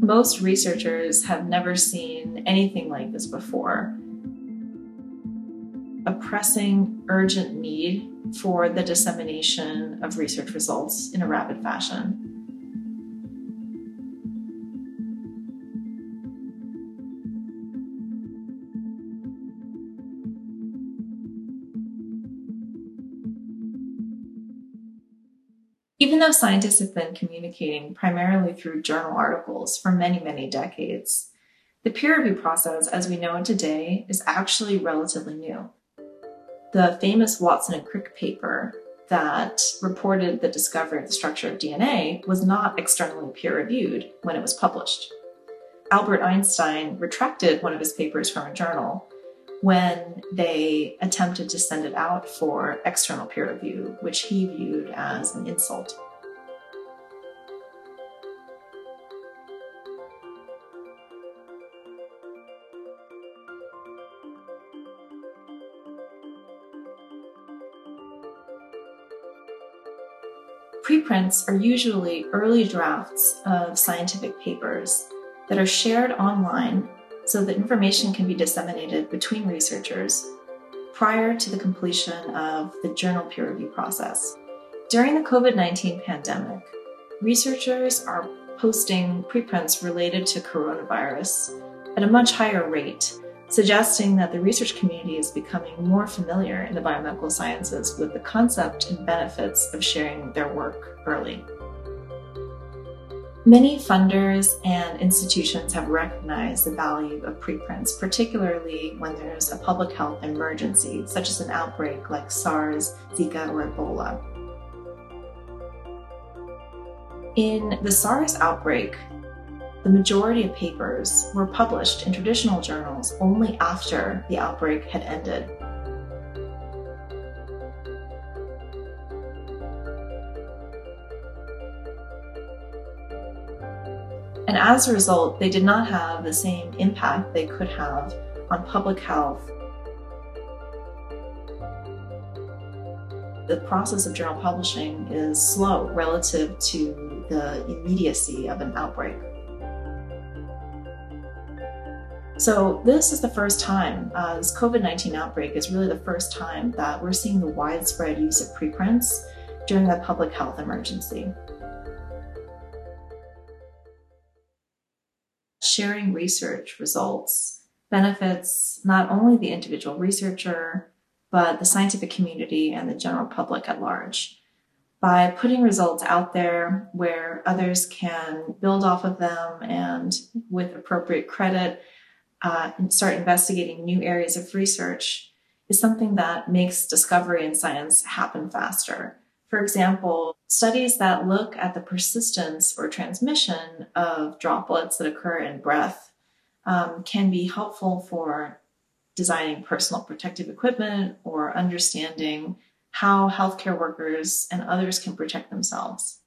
Most researchers have never seen anything like this before. A pressing, urgent need for the dissemination of research results in a rapid fashion. Even though scientists have been communicating primarily through journal articles for many, many decades, the peer review process as we know it today is actually relatively new. The famous Watson and Crick paper that reported the discovery of the structure of DNA was not externally peer reviewed when it was published. Albert Einstein retracted one of his papers from a journal when they attempted to send it out for external peer review, which he viewed as an insult. Preprints are usually early drafts of scientific papers that are shared online so that information can be disseminated between researchers prior to the completion of the journal peer review process. During the COVID 19 pandemic, researchers are posting preprints related to coronavirus at a much higher rate, suggesting that the research community is becoming more familiar in the biomedical sciences with the concept and benefits of sharing their work early. Many funders and institutions have recognized the value of preprints, particularly when there's a public health emergency, such as an outbreak like SARS, Zika, or Ebola. In the SARS outbreak, the majority of papers were published in traditional journals only after the outbreak had ended. And as a result, they did not have the same impact they could have on public health. The process of journal publishing is slow relative to the immediacy of an outbreak. So, this is the first time, uh, this COVID 19 outbreak is really the first time that we're seeing the widespread use of preprints during a public health emergency. Sharing research results benefits not only the individual researcher, but the scientific community and the general public at large. By putting results out there where others can build off of them and with appropriate credit, uh, start investigating new areas of research is something that makes discovery in science happen faster. For example, studies that look at the persistence or transmission of droplets that occur in breath um, can be helpful for designing personal protective equipment or understanding how healthcare workers and others can protect themselves.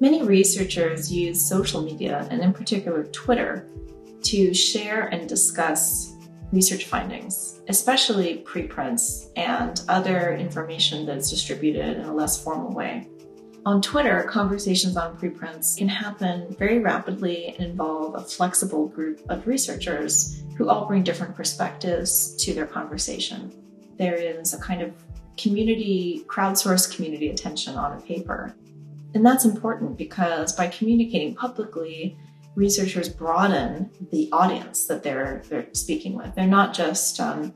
Many researchers use social media, and in particular Twitter, to share and discuss research findings, especially preprints and other information that's distributed in a less formal way. On Twitter, conversations on preprints can happen very rapidly and involve a flexible group of researchers who all bring different perspectives to their conversation. There is a kind of community, crowdsourced community attention on a paper. And that's important because by communicating publicly, researchers broaden the audience that they're they're speaking with. They're not just um,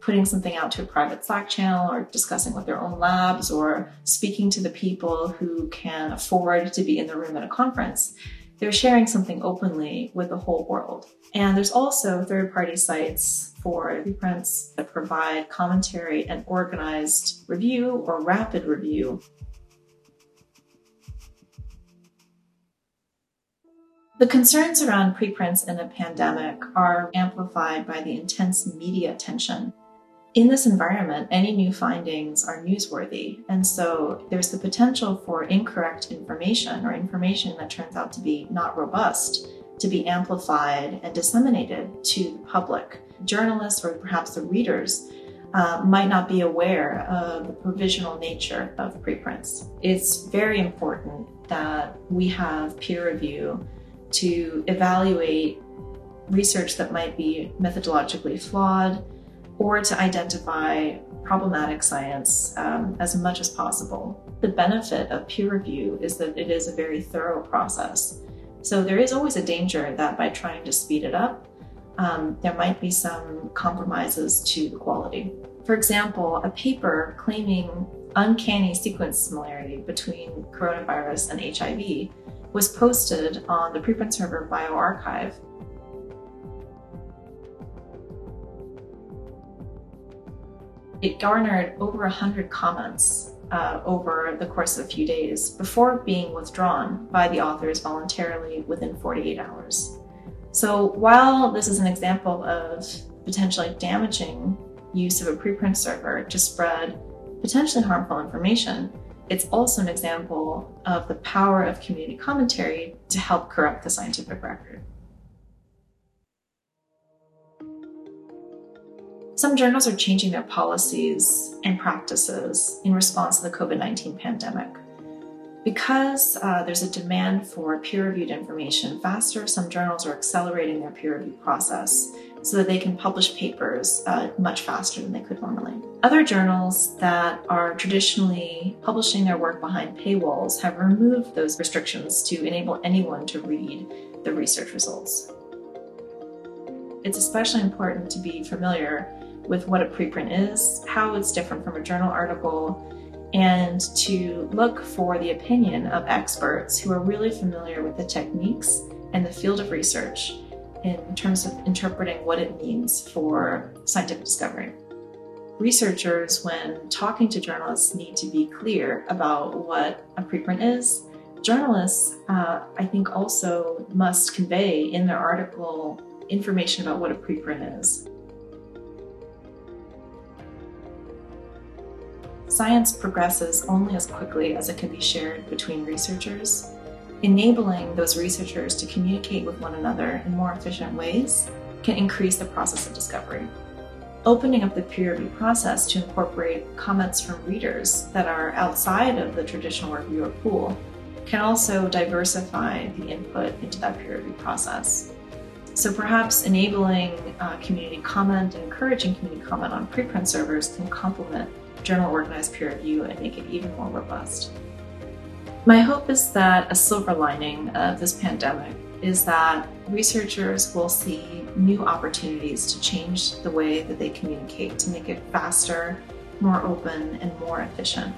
putting something out to a private Slack channel or discussing with their own labs or speaking to the people who can afford to be in the room at a conference. They're sharing something openly with the whole world. And there's also third party sites for preprints that provide commentary and organized review or rapid review The concerns around preprints in a pandemic are amplified by the intense media attention. In this environment, any new findings are newsworthy, and so there's the potential for incorrect information or information that turns out to be not robust to be amplified and disseminated to the public. Journalists or perhaps the readers uh, might not be aware of the provisional nature of preprints. It's very important that we have peer review to evaluate research that might be methodologically flawed or to identify problematic science um, as much as possible. The benefit of peer review is that it is a very thorough process. So there is always a danger that by trying to speed it up, um, there might be some compromises to the quality. For example, a paper claiming uncanny sequence similarity between coronavirus and HIV was posted on the preprint server bioRxiv It garnered over 100 comments uh, over the course of a few days before being withdrawn by the authors voluntarily within 48 hours. So while this is an example of potentially damaging use of a preprint server to spread potentially harmful information, it's also an example of the power of community commentary to help correct the scientific record. Some journals are changing their policies and practices in response to the COVID 19 pandemic. Because uh, there's a demand for peer reviewed information faster, some journals are accelerating their peer review process so that they can publish papers uh, much faster than they could normally. Other journals that are traditionally publishing their work behind paywalls have removed those restrictions to enable anyone to read the research results. It's especially important to be familiar with what a preprint is, how it's different from a journal article, and to look for the opinion of experts who are really familiar with the techniques and the field of research in terms of interpreting what it means for scientific discovery. Researchers, when talking to journalists, need to be clear about what a preprint is. Journalists, uh, I think, also must convey in their article information about what a preprint is. Science progresses only as quickly as it can be shared between researchers. Enabling those researchers to communicate with one another in more efficient ways can increase the process of discovery. Opening up the peer review process to incorporate comments from readers that are outside of the traditional reviewer pool can also diversify the input into that peer review process. So perhaps enabling uh, community comment and encouraging community comment on preprint servers can complement journal organized peer review and make it even more robust. My hope is that a silver lining of this pandemic is that researchers will see new opportunities to change the way that they communicate to make it faster, more open, and more efficient.